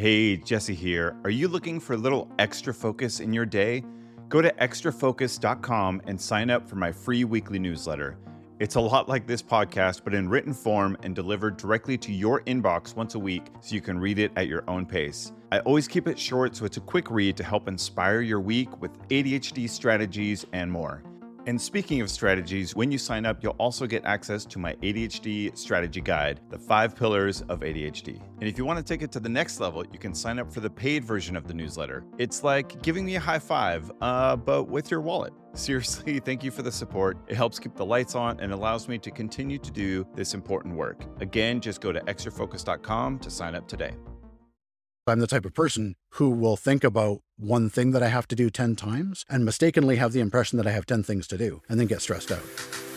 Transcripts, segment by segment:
Hey, Jesse here. Are you looking for a little extra focus in your day? Go to extrafocus.com and sign up for my free weekly newsletter. It's a lot like this podcast, but in written form and delivered directly to your inbox once a week so you can read it at your own pace. I always keep it short so it's a quick read to help inspire your week with ADHD strategies and more. And speaking of strategies, when you sign up, you'll also get access to my ADHD strategy guide, The Five Pillars of ADHD. And if you want to take it to the next level, you can sign up for the paid version of the newsletter. It's like giving me a high five, uh, but with your wallet. Seriously, thank you for the support. It helps keep the lights on and allows me to continue to do this important work. Again, just go to extrafocus.com to sign up today. I'm the type of person who will think about one thing that I have to do 10 times and mistakenly have the impression that I have 10 things to do and then get stressed out.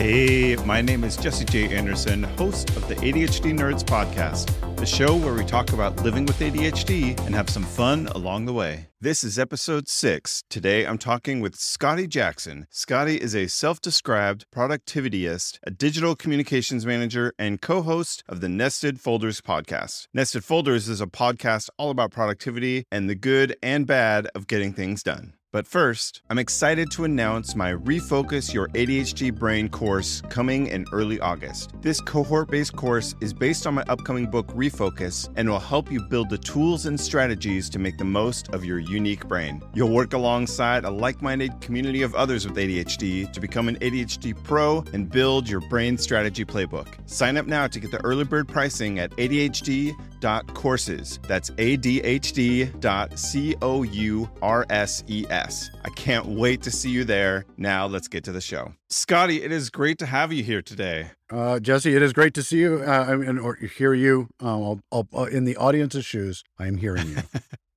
Hey, my name is Jesse J. Anderson, host of the ADHD Nerds Podcast, the show where we talk about living with ADHD and have some fun along the way. This is episode six. Today I'm talking with Scotty Jackson. Scotty is a self described productivityist, a digital communications manager, and co host of the Nested Folders podcast. Nested Folders is a podcast all about productivity and the good and bad of getting things done. But first, I'm excited to announce my Refocus Your ADHD Brain course coming in early August. This cohort based course is based on my upcoming book, Refocus, and will help you build the tools and strategies to make the most of your unique brain. You'll work alongside a like minded community of others with ADHD to become an ADHD pro and build your brain strategy playbook. Sign up now to get the early bird pricing at ADHD.courses. That's ADHD.courses. I can't wait to see you there. Now let's get to the show. Scotty, it is great to have you here today. Uh, Jesse, it is great to see you uh, mean, or hear you. Uh, I'll, I'll, uh, in the audience's shoes, I am hearing you.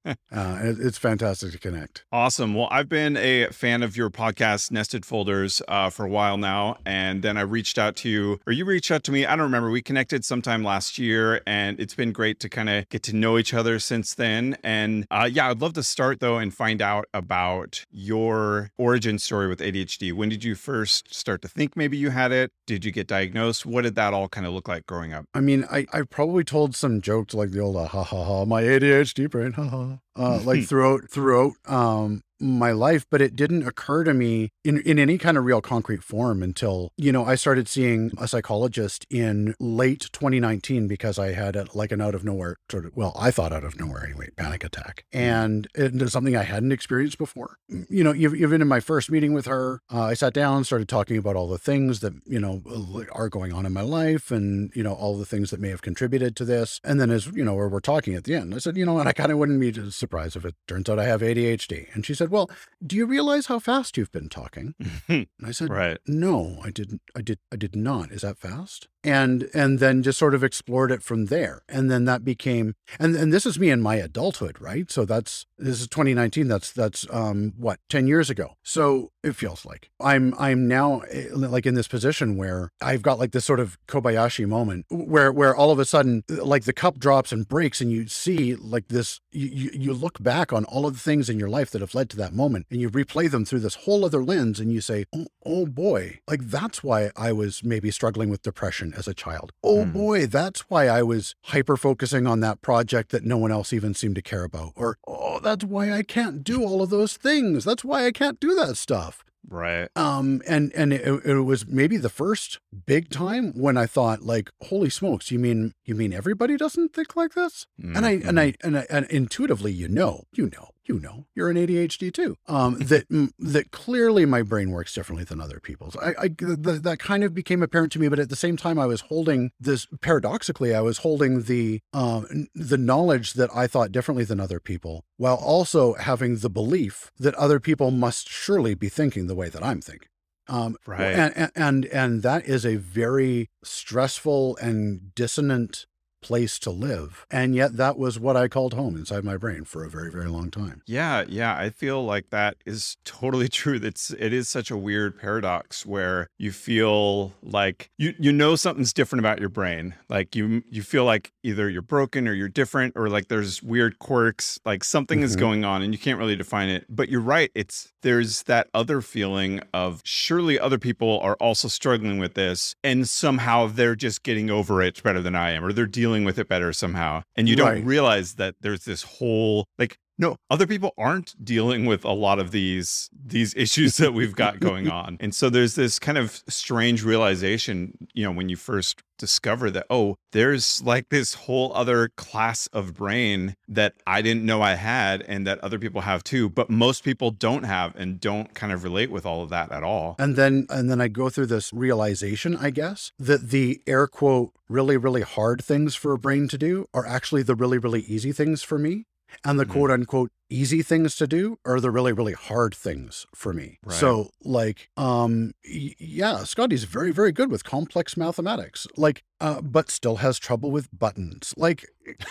uh, it's fantastic to connect. Awesome. Well, I've been a fan of your podcast, Nested Folders, uh, for a while now. And then I reached out to you, or you reached out to me. I don't remember. We connected sometime last year, and it's been great to kind of get to know each other since then. And uh, yeah, I'd love to start though and find out about your origin story with ADHD. When did you first start to think maybe you had it? Did you get diagnosed? What did that all kind of look like growing up? I mean, I, I probably told some jokes like the old uh, ha ha ha, my ADHD brain, ha ha uh, like throughout throughout um, my life, but it didn't occur to me in, in any kind of real concrete form until, you know, I started seeing a psychologist in late 2019 because I had a, like an out of nowhere sort of, well, I thought out of nowhere anyway, panic attack. Mm-hmm. And it was something I hadn't experienced before. Mm, you know, even in my first meeting with her, uh, I sat down, started talking about all the things that, you know, uh, are going on in my life and, you know, all the things that may have contributed to this. And then as, you know, we're, we're talking at the end, I said, you know, and I kind of wouldn't be surprised if it turns out I have ADHD. And she said, well, do you realize how fast you've been talking? and I said, right. No, I didn't. I did. I did not. Is that fast? and and then just sort of explored it from there and then that became and and this is me in my adulthood right so that's this is 2019 that's that's um what 10 years ago so it feels like i'm i'm now eh, like in this position where i've got like this sort of kobayashi moment where where all of a sudden like the cup drops and breaks and you see like this you you look back on all of the things in your life that have led to that moment and you replay them through this whole other lens and you say oh, oh boy like that's why i was maybe struggling with depression as a child. Oh mm. boy, that's why I was hyper focusing on that project that no one else even seemed to care about. Or, oh, that's why I can't do all of those things. That's why I can't do that stuff. Right. Um, and and it, it, was maybe the first big time when I thought, like, holy smokes, you mean you mean everybody doesn't think like this? Mm-hmm. And I and I and I and intuitively, you know, you know, you know, you're an ADHD too. Um, that that clearly my brain works differently than other people's. I, I the, that kind of became apparent to me, but at the same time, I was holding this. Paradoxically, I was holding the um, the knowledge that I thought differently than other people, while also having the belief that other people must surely be thinking the way that I'm thinking. Um, right. And, and and that is a very stressful and dissonant place to live. And yet that was what I called home inside my brain for a very, very long time. Yeah, yeah. I feel like that is totally true. It's it is such a weird paradox where you feel like you you know something's different about your brain. Like you you feel like either you're broken or you're different or like there's weird quirks, like something mm-hmm. is going on and you can't really define it. But you're right. It's there's that other feeling of surely other people are also struggling with this and somehow they're just getting over it better than I am or they're dealing dealing with it better somehow. And you don't Right. realize that there's this whole like no, other people aren't dealing with a lot of these these issues that we've got going on. And so there's this kind of strange realization, you know, when you first discover that oh, there's like this whole other class of brain that I didn't know I had and that other people have too, but most people don't have and don't kind of relate with all of that at all. And then and then I go through this realization, I guess, that the air quote really, really hard things for a brain to do are actually the really, really easy things for me. And the Mhm. quote unquote easy things to do are the really, really hard things for me. Right. So like um yeah, Scotty's very, very good with complex mathematics. Like uh, but still has trouble with buttons. Like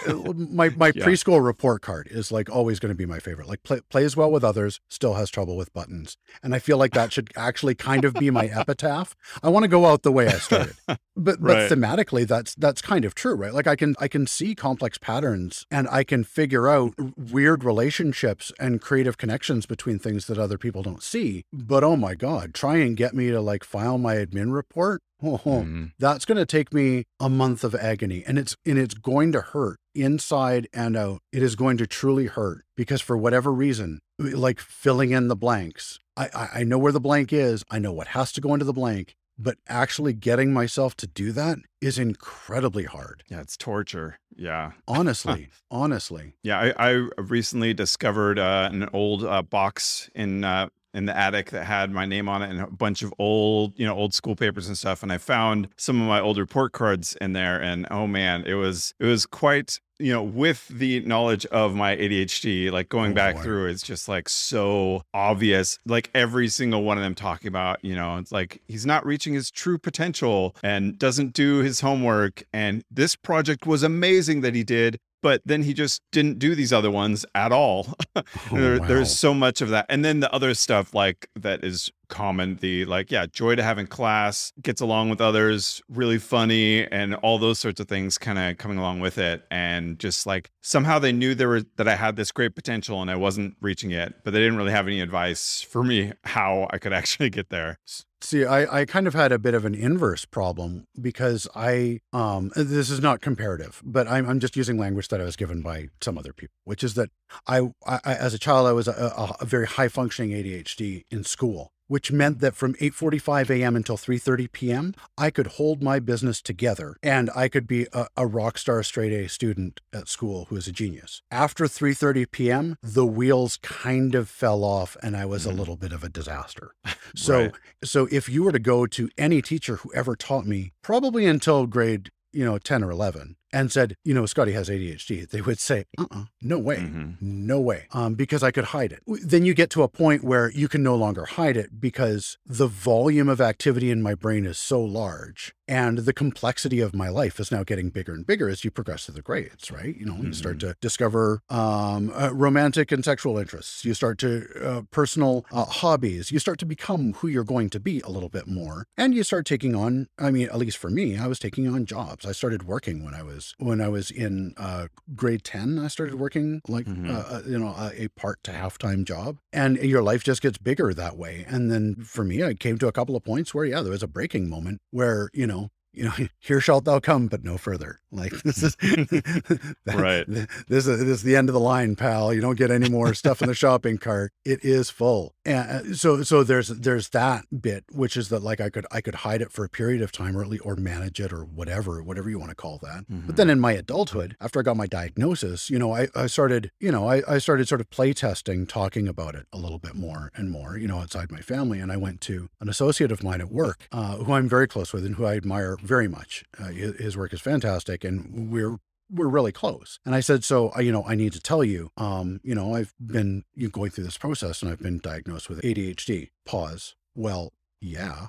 uh, my my Yeah. preschool report card is like always going to be my favorite. Like play, plays well with others, still has trouble with buttons. And I feel like that should actually kind of be my epitaph. I want to go out the way I started. But but Right. thematically that's that's kind of true, right? Like I can I can see complex patterns and I can figure out weird relationships and creative connections between things that other people don't see. But oh my god, try and get me to like file my admin report. Oh, Mhm. that's going to take me a month of agony and it's and it's going to hurt inside and out. It is going to truly hurt because for whatever reason, like filling in the blanks, I, I, I know where the blank is. I know what has to go into the blank, but actually getting myself to do that is incredibly hard. Yeah, it's torture. Yeah. Honestly, honestly. Yeah, I, I recently discovered uh, an old uh, box in uh, in the attic that had my name on it and a bunch of old, you know, old school papers and stuff. And I found some of my old report cards in there, and oh man, it was it was quite, you know, with the knowledge of my ADHD, like going Oh, back boy. through, it's just like so obvious. Like every single one of them talking about, you know, it's like he's not reaching his true potential and doesn't do his homework. And this project was amazing that he did, but then he just didn't do these other ones at all. Oh, wow. There's so much of that. And then the other stuff like that is common, the like, yeah, joy to have in class, gets along with others, really funny, and all those sorts of things kind of coming along with it. And just like somehow they knew there were that I had this great potential and I wasn't reaching it, but they didn't really have any advice for me how I could actually get there. See, I, I kind of had a bit of an inverse problem because I, um, this is not comparative, but I'm, I'm just using language that I was given by some other people, which is that I, I as a child, I was a, a very high functioning ADHD in school, which meant that from 8:45 a.m. until 3:30 p.m., I could hold my business together and I could be a, a rock star straight A student at school who is a genius. After 3:30 p.m., the wheels kind of fell off and I was a Mhm. little bit of a disaster. So Right. so if you were to go to any teacher who ever taught me, probably until grade, you know, 10 or 11, and said, you know, Scotty has ADHD, they would say, uh-uh, no way. Mhm. No way. Um, because I could hide it. Then you get to a point where you can no longer hide it because the volume of activity in my brain is so large and the complexity of my life is now getting bigger and bigger as you progress through the grades, right? You know, you start to discover um, uh, romantic and sexual interests. You start to uh, personal uh, hobbies. You start to become who you're going to be a little bit more, and you start taking on. I mean, at least for me, I was taking on jobs. I started working when I was when I was in uh, grade ten. I started working like Mhm. uh, uh, you know a, a part to half time job, and your life just gets bigger that way. And then for me, I came to a couple of points where yeah, there was a breaking moment where you know you know, here shalt thou come, but no further. Like this is that- Right. This is this is the end of the line, pal. You don't get any more stuff in the shopping cart. It is full. And so so there's there's that bit, which is that like I could I could hide it for a period of time, or at least or manage it, or whatever whatever you want to call that. But then in my adulthood, after I got my diagnosis, you know, I, I started, you know, I, I started sort of play testing, talking about it a little bit more and more, you know, outside my family. And I went to an associate of mine at work, uh, who I'm very close with and who I admire very much. Uh, his, his work is fantastic, and we're we're really close. And I said, so I, you know, I need to tell you, um, you know, I've been going through this process, and I've been diagnosed with ADHD. Pause. Well, yeah.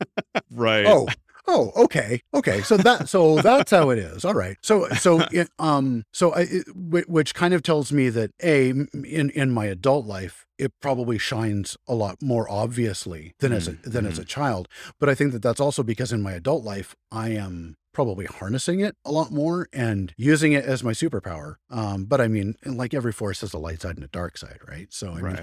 right. Oh, oh, okay, okay. So that, so that's how it is. All right. So, so, it, um, so I, it, which kind of tells me that a in in my adult life, it probably shines a lot more obviously than as a Mm, than as a child. But I think that that's also because in my adult life, I am probably harnessing it a lot more and using it as my superpower. Um, but I mean, like every force has a light side and a dark side, right? So I Right. mean,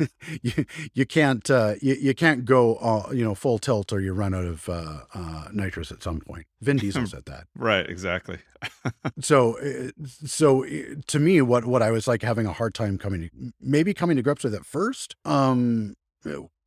like you you can't uh, you, you can't go uh, you know full tilt or you run out of uh, uh, nitrous at some point. Vin Diesel said that. Right, exactly. So uh, so uh, to me, what what I was like having a hard time coming to, maybe coming to grips with at first um,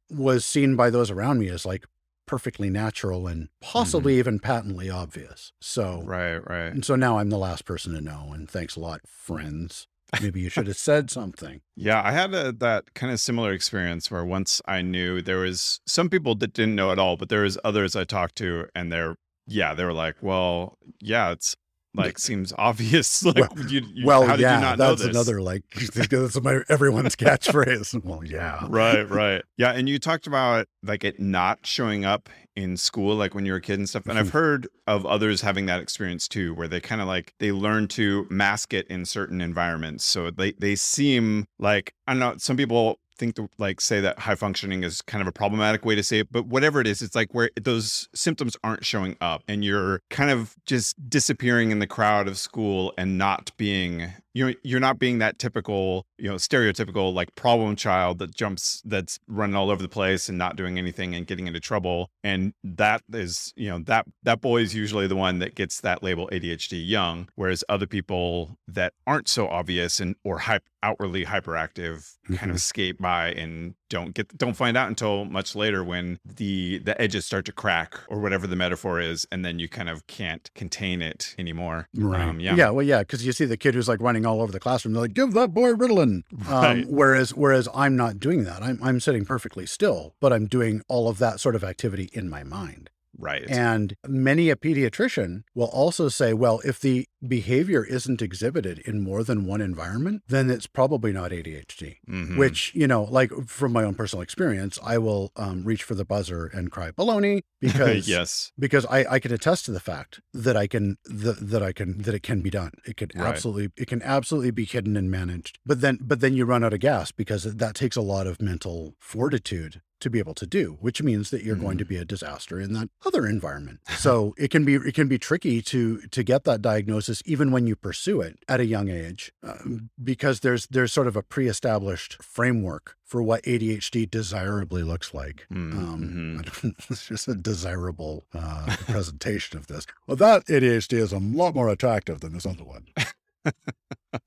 was seen by those around me as like perfectly natural and possibly mm-hmm. even patently obvious. So Right, right. and so now I'm the last person to know. And thanks a lot, friends. Maybe you should have said something. Yeah, I had a, that kind of similar experience where once I knew there was some people that didn't know at all, but there was others I talked to, and they're yeah, they were like, well, yeah, it's like seems obvious. Like, Well- you, you, well, yeah, you not know that's another like that's my everyone's catchphrase. well, yeah, right, right. Yeah, and you talked about like it not showing up in school, like when you were a kid and stuff. And I've mm-hmm. heard of others having that experience too, where they kind of like they learn to mask it in certain environments. So they they seem like I don't know. Some people think to like say that high functioning is kind of a problematic way to say it, but whatever it is, it's like where those symptoms aren't showing up, and you're kind of just disappearing in the crowd of school and not being you're you're not being that typical, you know, stereotypical like problem child that jumps that's running all over the place and not doing anything and getting into trouble. And that is, you know, that that boy is usually the one that gets that label ADHD young, whereas other people that aren't so obvious and or hype outwardly hyperactive kind of Mhm. skate by and don't get don't find out until much later when the the edges start to crack or whatever the metaphor is and then you kind of can't contain it anymore Right. Um, yeah yeah. Well, yeah, because you see the kid who's like running all over the classroom. They're like, "Give that boy Ritalin." Um, Right. whereas, whereas I'm not doing that. I'm I'm sitting perfectly still, but I'm doing all of that sort of activity in my mind. Right And many a pediatrician will also say, well, if the behavior isn't exhibited in more than one environment, then it's probably not ADHD. Mhm. Which, you know, like from my own personal experience, I will um, reach for the buzzer and cry baloney because yes because I, I can attest to the fact that I can that, that I can that it can be done. It can Right. absolutely it can absolutely be hidden and managed. But then but then you run out of gas because that takes a lot of mental fortitude to be able to do, which means that you're going to be a disaster in that other environment. So it can be it can be tricky to to get that diagnosis even when you pursue it at a young age, um, because there's there's sort of a pre-established framework for what ADHD desirably looks like. Mm, Um, mhm. I don't, it's just a desirable uh, presentation of this. Well, that ADHD is a lot more attractive than this other one.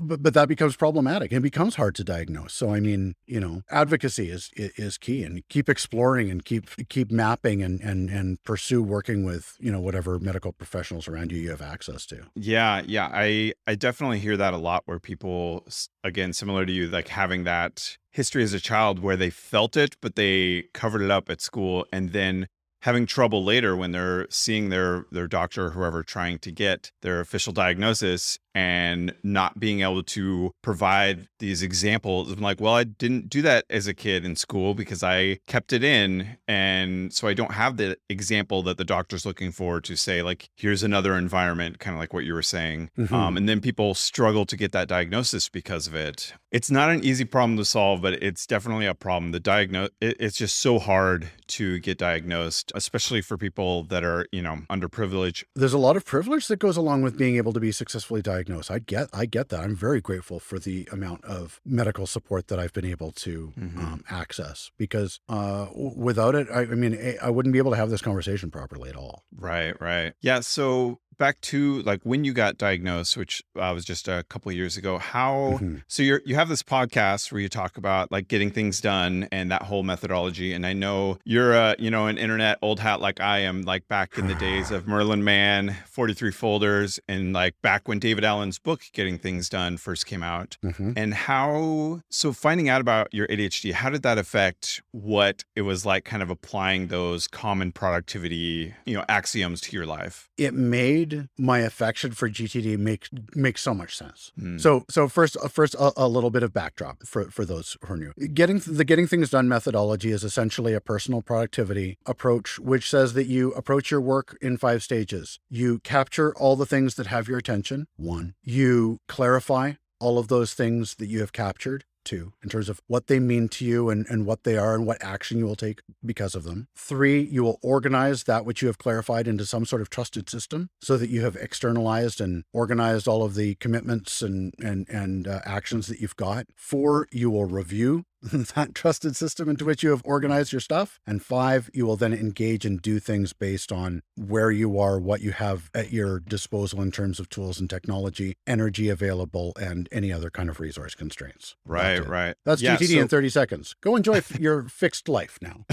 But but that becomes problematic. It becomes hard to diagnose. So I mean, you know, advocacy is is key, and keep exploring and keep keep mapping and and and pursue working with you know whatever medical professionals around you you have access to. Yeah, yeah, I I definitely hear that a lot where people again similar to you like having that history as a child where they felt it but they covered it up at school and then having trouble later when they're seeing their their doctor or whoever trying to get their official diagnosis and not being able to provide these examples. I'm like well I didn't do that as a kid in school because I kept it in and so I don't have the example that the doctor's looking for to say like here's another environment kind of like what you were saying. Mhm. um, and then people struggle to get that diagnosis because of it. It's not an easy problem to solve but it's definitely a problem. The diagnose it, it's just so hard to get diagnosed especially for people that are you know underprivileged. There's a lot of privilege that goes along with being able to be successfully diagnosed. I get I get that. I'm very grateful for the amount of medical support that I've been able to Mhm. um, access because uh, w- without it, I, I mean, I- I wouldn't be able to have this conversation properly at all. Right, right. Yeah. So back to like when you got diagnosed, which uh, was just a couple of years ago. How? Mhm. So you're you have this podcast where you talk about like getting things done and that whole methodology. And I know you're a you know an internet old hat like I am. Like back in the days of Merlin Mann, Forty Three Folders, and like back when David Allen's book Getting Things Done first came out. Mhm. And how, so finding out about your ADHD, how did that affect what it was like kind of applying those common productivity, you know, axioms to your life? It made my affection for GTD make make so much sense. Hmm. So, so first, uh, first, a, a little bit of backdrop for for those who are new. Getting the getting things done methodology is essentially a personal productivity approach, which says that you approach your work in five stages. You capture all the things that have your attention. One, you clarify all of those things that you have captured. Two in terms of what they mean to you and, and what they are and what action you will take because of them. Three, you will organize that which you have clarified into some sort of trusted system so that you have externalized and organized all of the commitments and, and, and uh, actions that you've got. Four, you will review that trusted system into which you have organized your stuff. And five, you will then engage and do things based on where you are, what you have at your disposal in terms of tools and technology, energy available, and any other kind of resource constraints. Right, right. That's Yeah, GTD so- in 30 seconds. Go enjoy your fixed life now,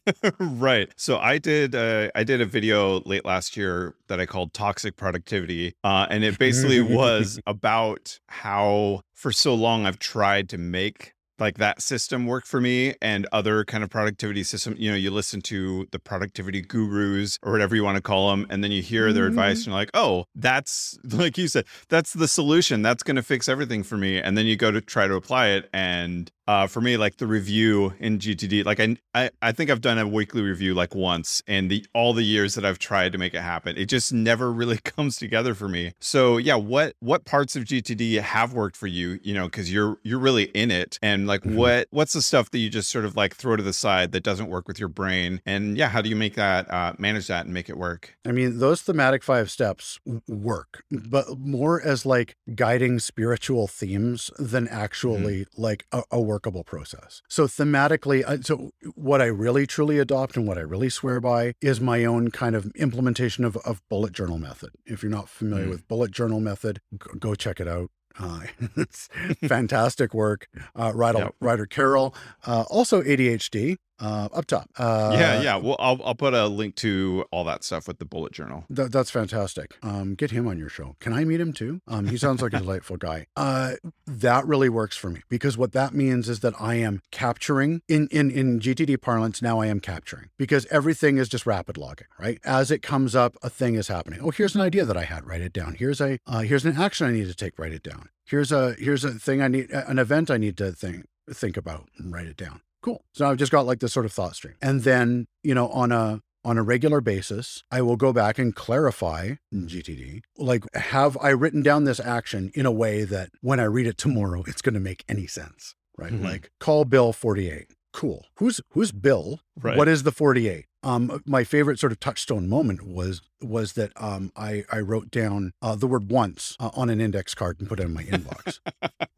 right. So I did uh, I did a video late last year that I called Toxic Productivity, uh, and it basically was about how for so long I've tried to make like that system work for me and other kind of productivity system you know you listen to the productivity gurus or whatever you want to call them and then you hear their advice mm-hmm. and you're like oh that's like you said that's the solution. That's going to fix everything for me. And then you go to try to apply it and uh, for me, like the review in GTD, like I, I, I think I've done a weekly review like once, and the all the years that I've tried to make it happen, it just never really comes together for me. So yeah, what what parts of GTD have worked for you? You know, because you're you're really in it, and like Mhm. what what's the stuff that you just sort of like throw to the side that doesn't work with your brain, and yeah, how do you make that uh, manage that and make it work? I mean, those thematic five steps work, but more as like guiding spiritual themes than actually like a, a workable process. So thematically, uh, so what I really truly adopt and what I really swear by is my own kind of implementation of, of bullet journal method. If you're not familiar Mm. with bullet journal method, g- go check it out. Uh, it's fantastic work. Uh, Ryder, Yep. Ryder Carroll, uh, also ADHD uh, up top. Uh, yeah, yeah. Well, I'll I'll put a link to all that stuff with the bullet journal. Th- that's fantastic. Um, get him on your show. Can I meet him too? Um, he sounds like a delightful guy. Uh, that really works for me because what that means is that I am capturing in in in GTD parlance. Now I am capturing because everything is just rapid logging, right? As it comes up, a thing is happening. Oh, here's an idea that I had. Write it down. Here's a uh, here's an action I need to take. Write it down. Here's a here's a thing I need an event I need to think think about and write it down. Cool. So I've just got like this sort of thought stream, and then you know on a on a regular basis, I will go back and clarify GTD, like, have I written down this action in a way that when I read it tomorrow, it's going to make any sense, right? Mhm. Like, call Bill 48. Cool. Who's who's Bill? Right. What is the 48? Um, my favorite sort of touchstone moment was was that um, I I wrote down uh, the word once uh, on an index card and put it in my inbox.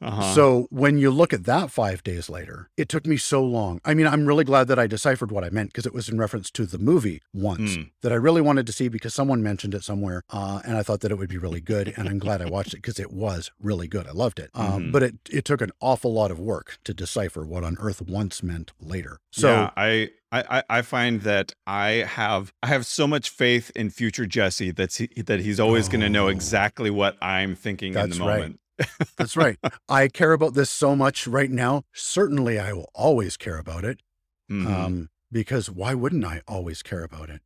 Uh-huh. So when you look at that five days later, it took me so long. I mean, I'm really glad that I deciphered what I meant because it was in reference to the movie once Mm. that I really wanted to see because someone mentioned it somewhere, uh, and I thought that it would be really good. And I'm glad I watched it because it was really good. I loved it. Um, Mhm. But it it took an awful lot of work to decipher what on earth once meant later. So yeah, I, I I- I find that I have I have so much faith in future Jesse that's he, that he's always going to know Oh. exactly what I'm thinking in That's the right. that's right. I care about this so much right now. Certainly, I will always care about it. Mhm. um, because why wouldn't I always care about it?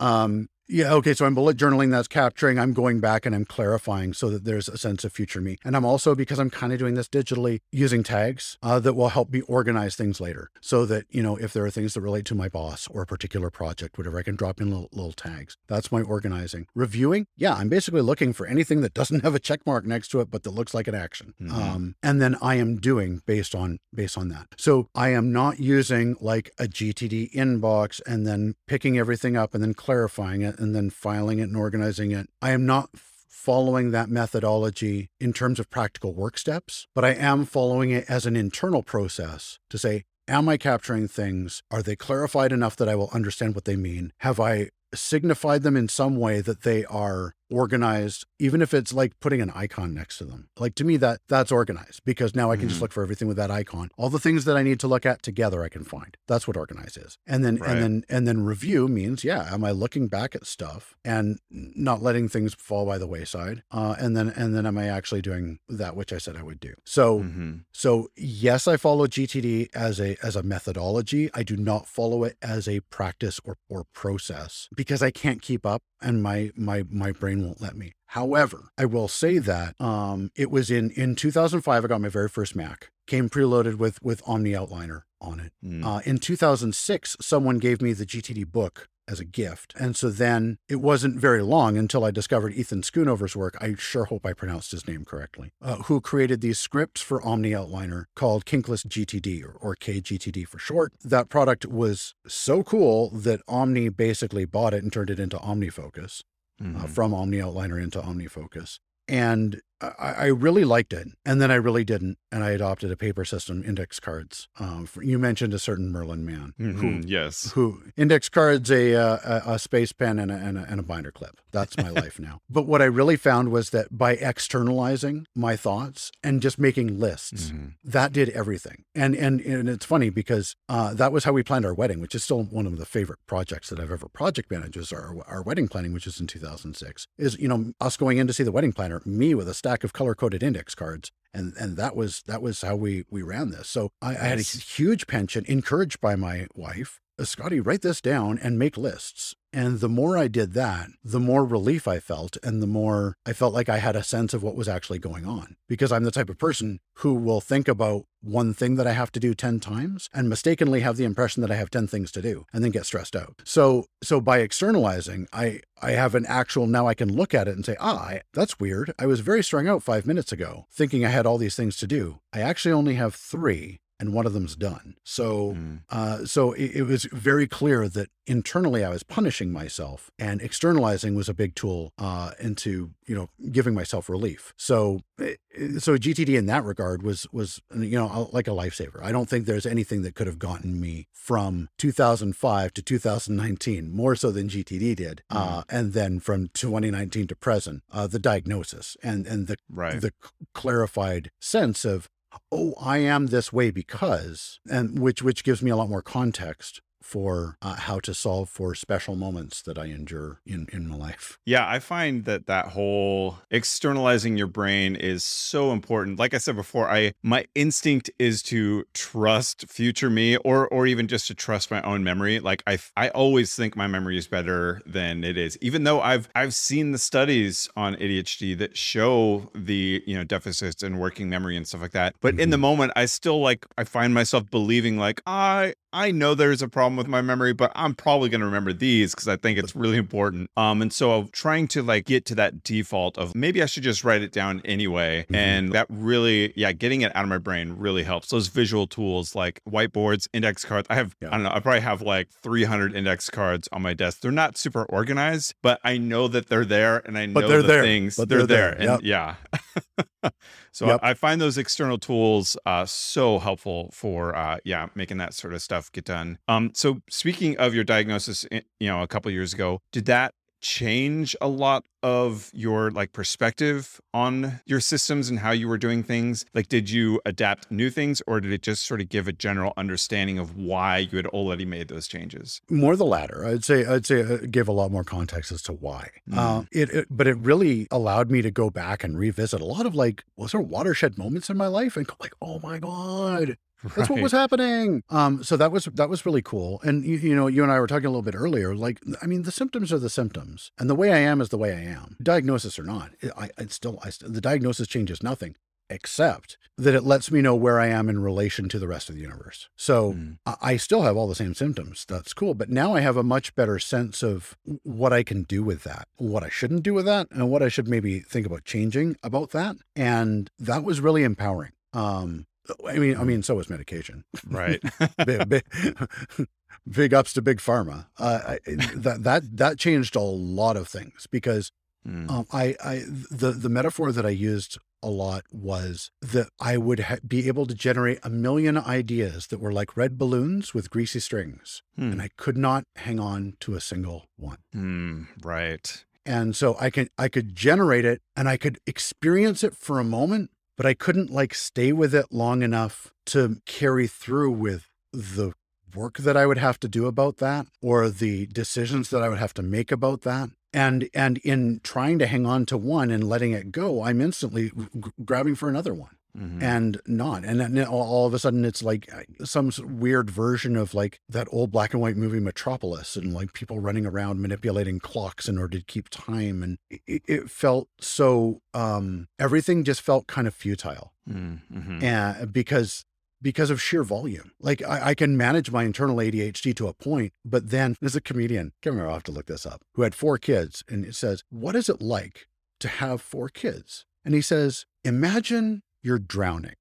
um, yeah, okay, so I'm bullet journaling, that's capturing. I'm going back and I'm clarifying so that there's a sense of future me. And I'm also, because I'm kind of doing this digitally, using tags uh, that will help me organize things later so that, you know, if there are things that relate to my boss or a particular project, whatever, I can drop in little, little tags. That's my organizing. Reviewing, yeah, I'm basically looking for anything that doesn't have a check mark next to it, but that looks like an action. Mhm. Um, and then I am doing based on based on that. So I am not using like a GTD inbox and then picking everything up and then clarifying it and then filing it and organizing it. I am not following that methodology in terms of practical work steps, but I am following it as an internal process to say, am I capturing things? Are they clarified enough that I will understand what they mean? Have I signified them in some way that they are organized even if it's like putting an icon next to them like to me that that's organized because now i can just Mhm. look for everything with that icon all the things that i need to look at together i can find that's what organize is and then Right. and then and then review means yeah am i looking back at stuff and not letting things fall by the wayside uh, and then and then am i actually doing that which i said i would do so Mhm. so yes, I follow GTD as a as a methodology. I do not follow it as a practice or or process because I can't keep up and my my my brain won't let me. However, I will say that um, it was in in 2005 I got my very first Mac. Came preloaded with with OmniOutliner on it. Mm. Uh, in 2006, someone gave me the GTD book as a gift. And so then it wasn't very long until I discovered Ethan Schoonover's work. I sure hope I pronounced his name correctly, uh, who created these scripts for OmniOutliner called Kinkless GTD or, or KGTD for short. That product was so cool that Omni basically bought it and turned it into OmniFocus. Mm-hmm. Uh, from OmniOutliner into OmniFocus. And I, I, really liked it. And then I really didn't. And I adopted a paper system, index cards. Um, for, you mentioned a certain Merlin Mann. Mm-hmm, who, yes. Who index cards, a, uh, a, a space pen, and a, and, a, and a binder clip. That's my life now. But what I really found was that by externalizing my thoughts and just making lists, mm-hmm. that did everything. And, and, and it's funny because uh, that was how we planned our wedding, which is still one of the favorite projects that I've ever project managed is our, our wedding planning, which is in 2006, is, you know, us going in to see the wedding planner, me with a stack of color coded index cards. And, and that was that was how we we ran this. So I, I had a huge pension, encouraged by my wife, Scotty, write this down and make lists. And the more I did that, the more relief I felt, and the more I felt like I had a sense of what was actually going on. Because I'm the type of person who will think about one thing that I have to do 10 times and mistakenly have the impression that I have 10 things to do and then get stressed out. So so by externalizing, I I have an actual now I can look at it and say, "Ah, I, that's weird. I was very strung out 5 minutes ago thinking I had all these things to do. I actually only have 3 and one of them's done. So, mm. uh, so it, it, was very clear that internally I was punishing myself, and externalizing was a big tool uh, into you know giving myself relief. So, eh, so GTD in that regard was was you know like a lifesaver. I don't think there's anything that could have gotten me from 2005 to 2019 more so than GTD did, mm. uh, and then from 2019 to present, uh, the diagnosis and and the right. the clarified sense of oh, I am this way because, and which which gives me a lot more context for uh, how to solve for special moments that I endure in in my life. Yeah, I find that that whole externalizing your brain is so important. Like I said before, I my instinct is to trust future me or or even just to trust my own memory. Like I I always think my memory is better than it is. Even though I've I've seen the studies on ADHD that show the, you know, deficits in working memory and stuff like that. But mm-hmm. in the mm-hmm. moment I still like I find myself believing like I I know there's a problem with my memory, but I'm probably going to remember these because I think it's really important. Um, and so trying to like get to that default of maybe I should just write it down anyway. Mm-hmm. And that really, yeah, getting it out of my brain really helps. Those visual tools like whiteboards, index cards. I have, yeah. I don't know, I probably have like 300 index cards on my desk. They're not super organized, but I know that they're there and I know but they're the there. things. But they're, they're there. there. And yep. yeah. so yep. I find those external tools uh, so helpful for, uh, yeah, making that sort of stuff stuff get done. Um, so speaking of your diagnosis, eh, you know, a couple years ago, did that change a lot of your like perspective on your systems and how you were doing things? Like did you adapt new things or did it just sort of give a general understanding of why you had already made those changes? More the latter. I'd say i'd say it gave a lot more context as to why. Mm. uh, it, it, but it really allowed me to go back and revisit a lot of like was there watershed moments in my life? And go like oh my god that's right. what was happening. Um, so that was that was really cool. And you, you, know, you and I were talking a little bit earlier. Like, I mean, the symptoms are the symptoms, and the way I am is the way I am. Diagnosis or not, I, I still, I the diagnosis changes nothing except that it lets me know where I am in relation to the rest of the universe. So mm. I still have all the same symptoms. That's cool. But now I have a much better sense of what I can do with that, what I shouldn't do with that, and what I should maybe think about changing about that. And that was really empowering. Um, I mean, I mean, so is medication. Right. big, big, big, ups to big pharma. Uh, I, that that that changed a lot of things because mm. um, I, I the the metaphor that I used a lot was that I would ha- be able to generate a million ideas that were like red balloons with greasy strings, mm. and I could not hang on to a single one. Mm, right. And so I can I could generate it and I could experience it for a moment but I couldn't like stay with it long enough to carry through with the work that I would have to do about that or the decisions that I would have to make about that. And and in trying to hang on to one and letting it go, I'm instantly g- grabbing for another one mm-hmm. and not. And then all of a sudden, it's like uh, some weird version of like that old black and white movie Metropolis and like people running around manipulating clocks in order to keep time. And it, it felt so, um, everything just felt kind of futile. Mm-hmm. And because because of sheer volume. Like I, I, can manage my internal ADHD to a point, but then there's a comedian, can't remember, I'll have to look this up, who had four kids. And it says, What is it like to have four kids? And he says, Imagine you're drowning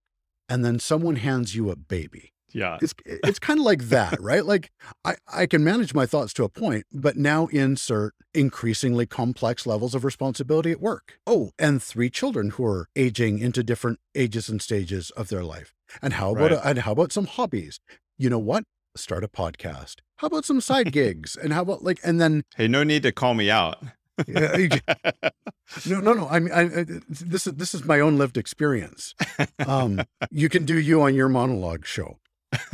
and then someone hands you a baby. Yeah. It's it's kind of like that, right? Like I, I can manage my thoughts to a point, but now insert increasingly complex levels of responsibility at work. Oh, and three children who are aging into different ages and stages of their life. And how about right. a, and how about some hobbies? You know what? Start a podcast. How about some side gigs? And how about like and then Hey, no need to call me out. no, no, no. I mean, I, I, this is this is my own lived experience. Um, you can do you on your monologue show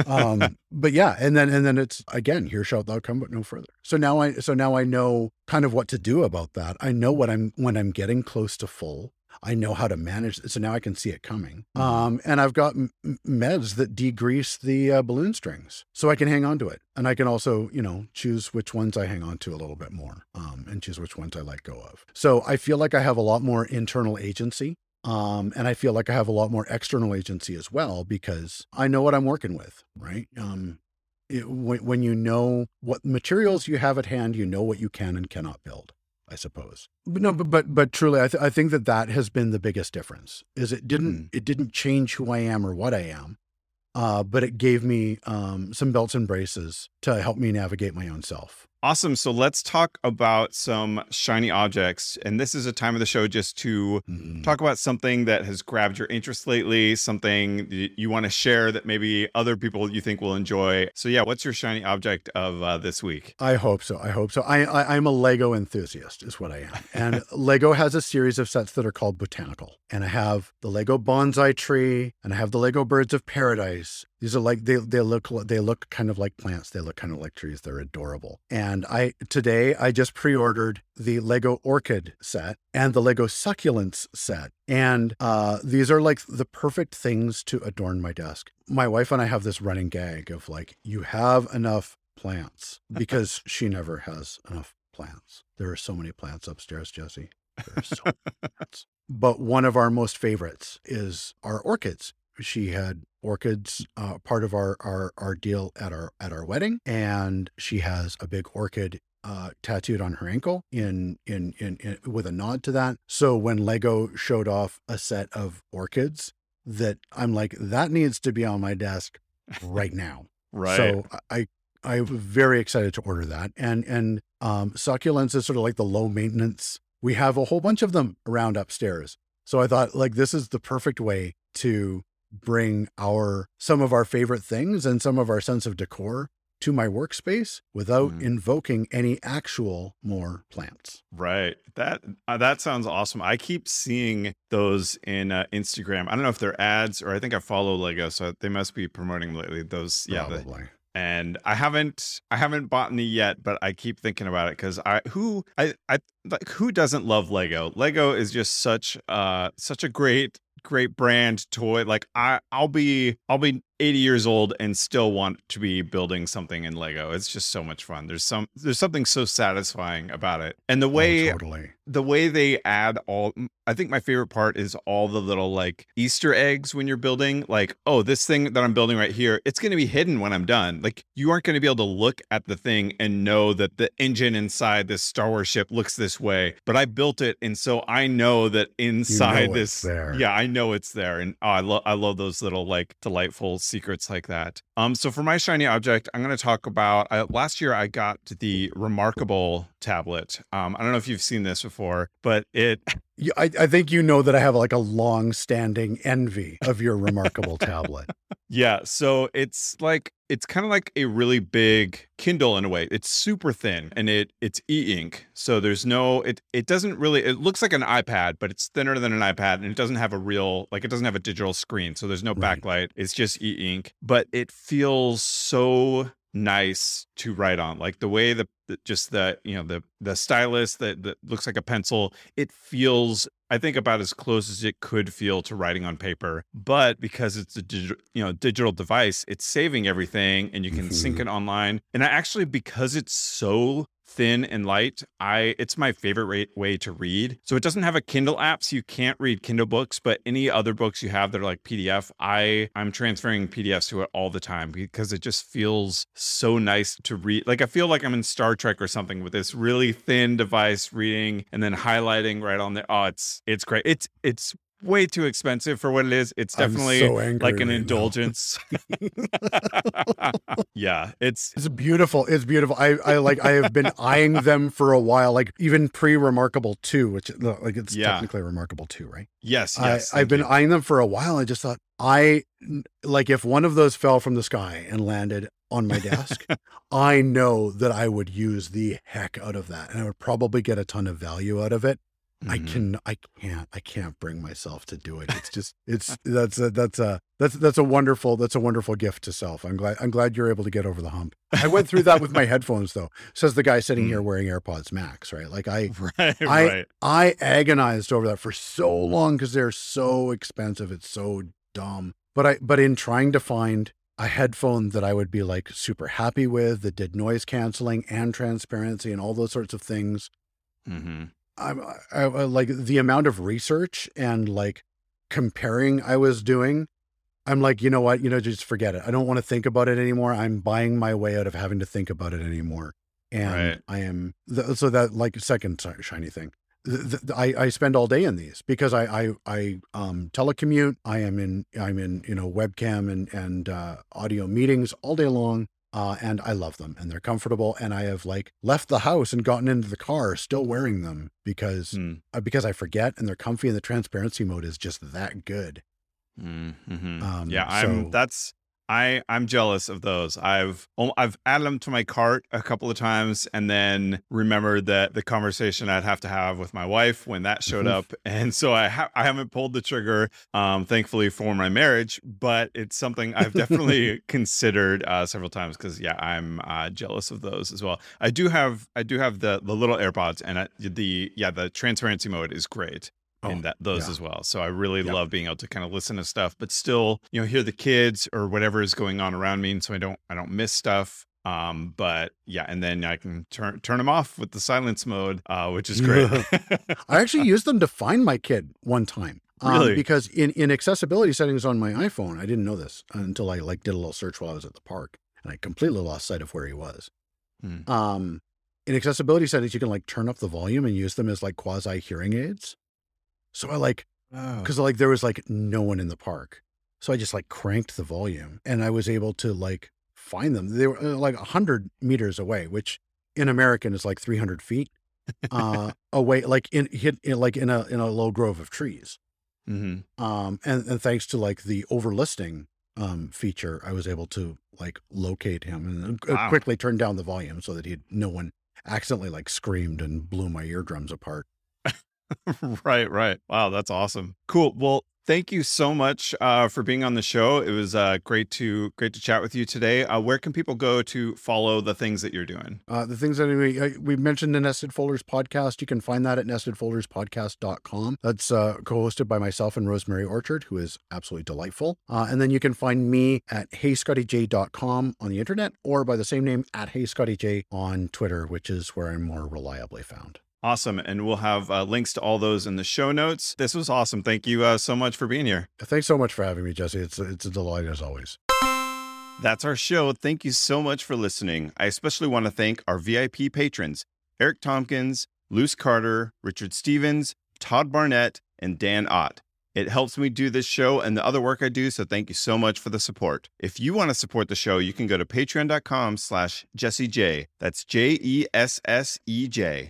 um, but yeah, and then and then it's again, here shalt thou come, but no further. So now I so now I know kind of what to do about that. I know what I'm when I'm getting close to full. I know how to manage it. So now I can see it coming. Mm-hmm. Um, and I've got m- meds that degrease the uh, balloon strings so I can hang on to it. And I can also, you know, choose which ones I hang on to a little bit more um, and choose which ones I let go of. So I feel like I have a lot more internal agency um, and I feel like I have a lot more external agency as well because I know what I'm working with, right? Um, it, when, when you know what materials you have at hand, you know what you can and cannot build. I suppose. But no, but but, but truly, I, th- I think that that has been the biggest difference. Is it didn't mm. it didn't change who I am or what I am, uh, but it gave me um, some belts and braces to help me navigate my own self. Awesome. So let's talk about some shiny objects. And this is a time of the show just to mm. talk about something that has grabbed your interest lately, something you want to share that maybe other people you think will enjoy. So, yeah, what's your shiny object of uh, this week? I hope so. I hope so. I, I, I'm a Lego enthusiast, is what I am. And Lego has a series of sets that are called Botanical. And I have the Lego Bonsai Tree, and I have the Lego Birds of Paradise, these are like they they look they look kind of like plants. They look kind of like trees. They're adorable. And I today I just pre-ordered the Lego Orchid set and the Lego Succulents set. And uh, these are like the perfect things to adorn my desk. My wife and I have this running gag of like, you have enough plants because she never has enough plants. There are so many plants upstairs, Jesse. There are so many plants. But one of our most favorites is our orchids she had orchids uh, part of our, our our deal at our at our wedding and she has a big orchid uh, tattooed on her ankle in, in, in in with a nod to that. So when lego showed off a set of orchids that i'm like that needs to be on my desk right now. Right. So i i'm very excited to order that and and um, succulents is sort of like the low maintenance. We have a whole bunch of them around upstairs. So i thought like this is the perfect way to bring our some of our favorite things and some of our sense of decor to my workspace without mm. invoking any actual more plants. Right. That uh, that sounds awesome. I keep seeing those in uh, Instagram. I don't know if they're ads or I think I follow Lego, so they must be promoting lately. Those, yeah, probably. The, and I haven't I haven't bought any yet, but I keep thinking about it because I who I I like who doesn't love Lego? Lego is just such uh such a great great brand toy. Like I I'll be I'll be 80 years old and still want to be building something in Lego. It's just so much fun. There's some there's something so satisfying about it. And the oh, way oh, totally. the way they add all I think my favorite part is all the little like Easter eggs when you're building like, oh, this thing that I'm building right here, it's going to be hidden when I'm done. Like you aren't going to be able to look at the thing and know that the engine inside this Star Wars ship looks this way, but I built it and so I know that inside you know this Yeah, I know it's there and oh, I love I love those little like delightful secrets like that. Um, so for my shiny object, I'm going to talk about. Last year, I got the Remarkable tablet. Um, I don't know if you've seen this before, but it. I, I think you know that I have like a long-standing envy of your Remarkable tablet. Yeah, so it's like it's kind of like a really big Kindle in a way. It's super thin and it it's e-ink. So there's no it it doesn't really it looks like an iPad, but it's thinner than an iPad and it doesn't have a real like it doesn't have a digital screen. So there's no right. backlight. It's just e-ink, but it feels so nice to write on like the way the, just the you know the the stylus that, that looks like a pencil it feels i think about as close as it could feel to writing on paper but because it's a digital you know digital device it's saving everything and you can mm-hmm. sync it online and I actually because it's so thin and light, I it's my favorite way to read. So it doesn't have a Kindle app, so you can't read Kindle books, but any other books you have that are like PDF, I I'm transferring PDFs to it all the time because it just feels so nice to read. Like I feel like I'm in Star Trek or something with this really thin device reading and then highlighting right on there. Oh, it's it's great. It's it's way too expensive for what it is. It's definitely so like an right indulgence. yeah, it's It's beautiful. It's beautiful. I, I like I have been eyeing them for a while, like even pre Remarkable 2, which like it's Yeah. technically Remarkable 2, right? yes, yes. I, I've been eyeing them for a while. I just thought I like if one of those fell from the sky and landed on my desk, I know that I would use the heck out of that. And I would probably get a ton of value out of it. I Mhm. can I can't I can't bring myself to do it. It's just it's that's a that's a that's that's a wonderful that's a wonderful gift to self. I'm glad I'm glad you're able to get over the hump. I went through that with my headphones though. Says the guy sitting Mm. here wearing AirPods Max, right? Like I right, I- right. I agonized over that for so long because they're so expensive. It's so dumb. But I but in trying to find a headphone that I would be like super happy with that did noise canceling and transparency and all those sorts of things, hmm I'm I, I, like the amount of research and like comparing I was doing. I'm like, you know what? You know, just forget it. I don't want to think about it anymore. I'm buying my way out of having to think about it anymore. And Right. I am th- so that like second shiny thing. Th- th- I, I spend all day in these because I I, I um, telecommute. I am in I'm in you know webcam and and uh, audio meetings all day long. Uh, and I love them and they're comfortable. And I have like left the house and gotten into the car still wearing them because Hmm. uh, because I forget and they're comfy and the transparency mode is just that good. Mm-hmm. Um, yeah, I'm. so- That's I. I'm jealous of those. I've I've added them to my cart a couple of times, and then remembered that the conversation I'd have to have with my wife when that showed Mhm. up, and so I ha- I haven't pulled the trigger. Um, thankfully for my marriage, but it's something I've definitely considered uh, several times because yeah, I'm uh, jealous of those as well. I do have I do have the the little AirPods, and I, the yeah the transparency mode is great in Oh, that those yeah. as well. So I really Yep. love being able to kind of listen to stuff, but still, you know, hear the kids or whatever is going on around me, and so I don't I don't miss stuff. Um, but yeah, and then I can turn turn them off with the silence mode, uh, which is great. I actually used them to find my kid one time. um, Really? because in, in accessibility settings on my iPhone, I didn't know this until I like did a little search while I was at the park and I completely lost sight of where he was. Hmm. Um, in accessibility settings, you can like turn up the volume and use them as like quasi hearing aids. So I like oh. because like there was like no one in the park. So i just like cranked the volume and i was able to like find them. They were uh, like 100 meters away which in american is like 300 feet uh away like in hit in, like in a in a low grove of trees. Hmm um and and thanks to like the overlisting um feature i was able to like locate him and uh, Wow. quickly turn down the volume so that he no one accidentally like screamed and blew my eardrums apart right, right. Wow, that's awesome. Cool. Well, thank you so much uh, for being on the show. It was uh, great to great to chat with you today. Uh, where can people go to follow the things that you're doing? Uh, the things that we, uh, we mentioned the Nested Folders podcast, you can find that at nestedfolderspodcast.com. That's uh, co hosted by myself and Rosemary Orchard, who is absolutely delightful. And then you can find me at heyscottyj.com on the internet or by the same name at heyscottyj on Twitter, which is where I'm more reliably found. Awesome. And we'll have uh, links to all those in the show notes. This was awesome. Thank you uh, so much for being here. Thanks so much for having me, Jesse. It's, it's a delight as always. That's our show. Thank you so much for listening. I especially want to thank our VIP patrons Eric Tompkins, Luce Carter, Richard Stevens, Todd Barnett, and Dan Ott. It helps me do this show and the other work I do, so thank you so much for the support. If you want to support the show, you can go to patreon.com slash Jesse J. That's J-E-S-S-E-J.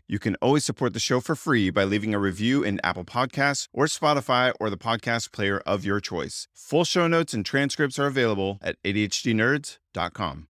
You can always support the show for free by leaving a review in Apple Podcasts or Spotify or the podcast player of your choice. Full show notes and transcripts are available at ADHDnerds.com.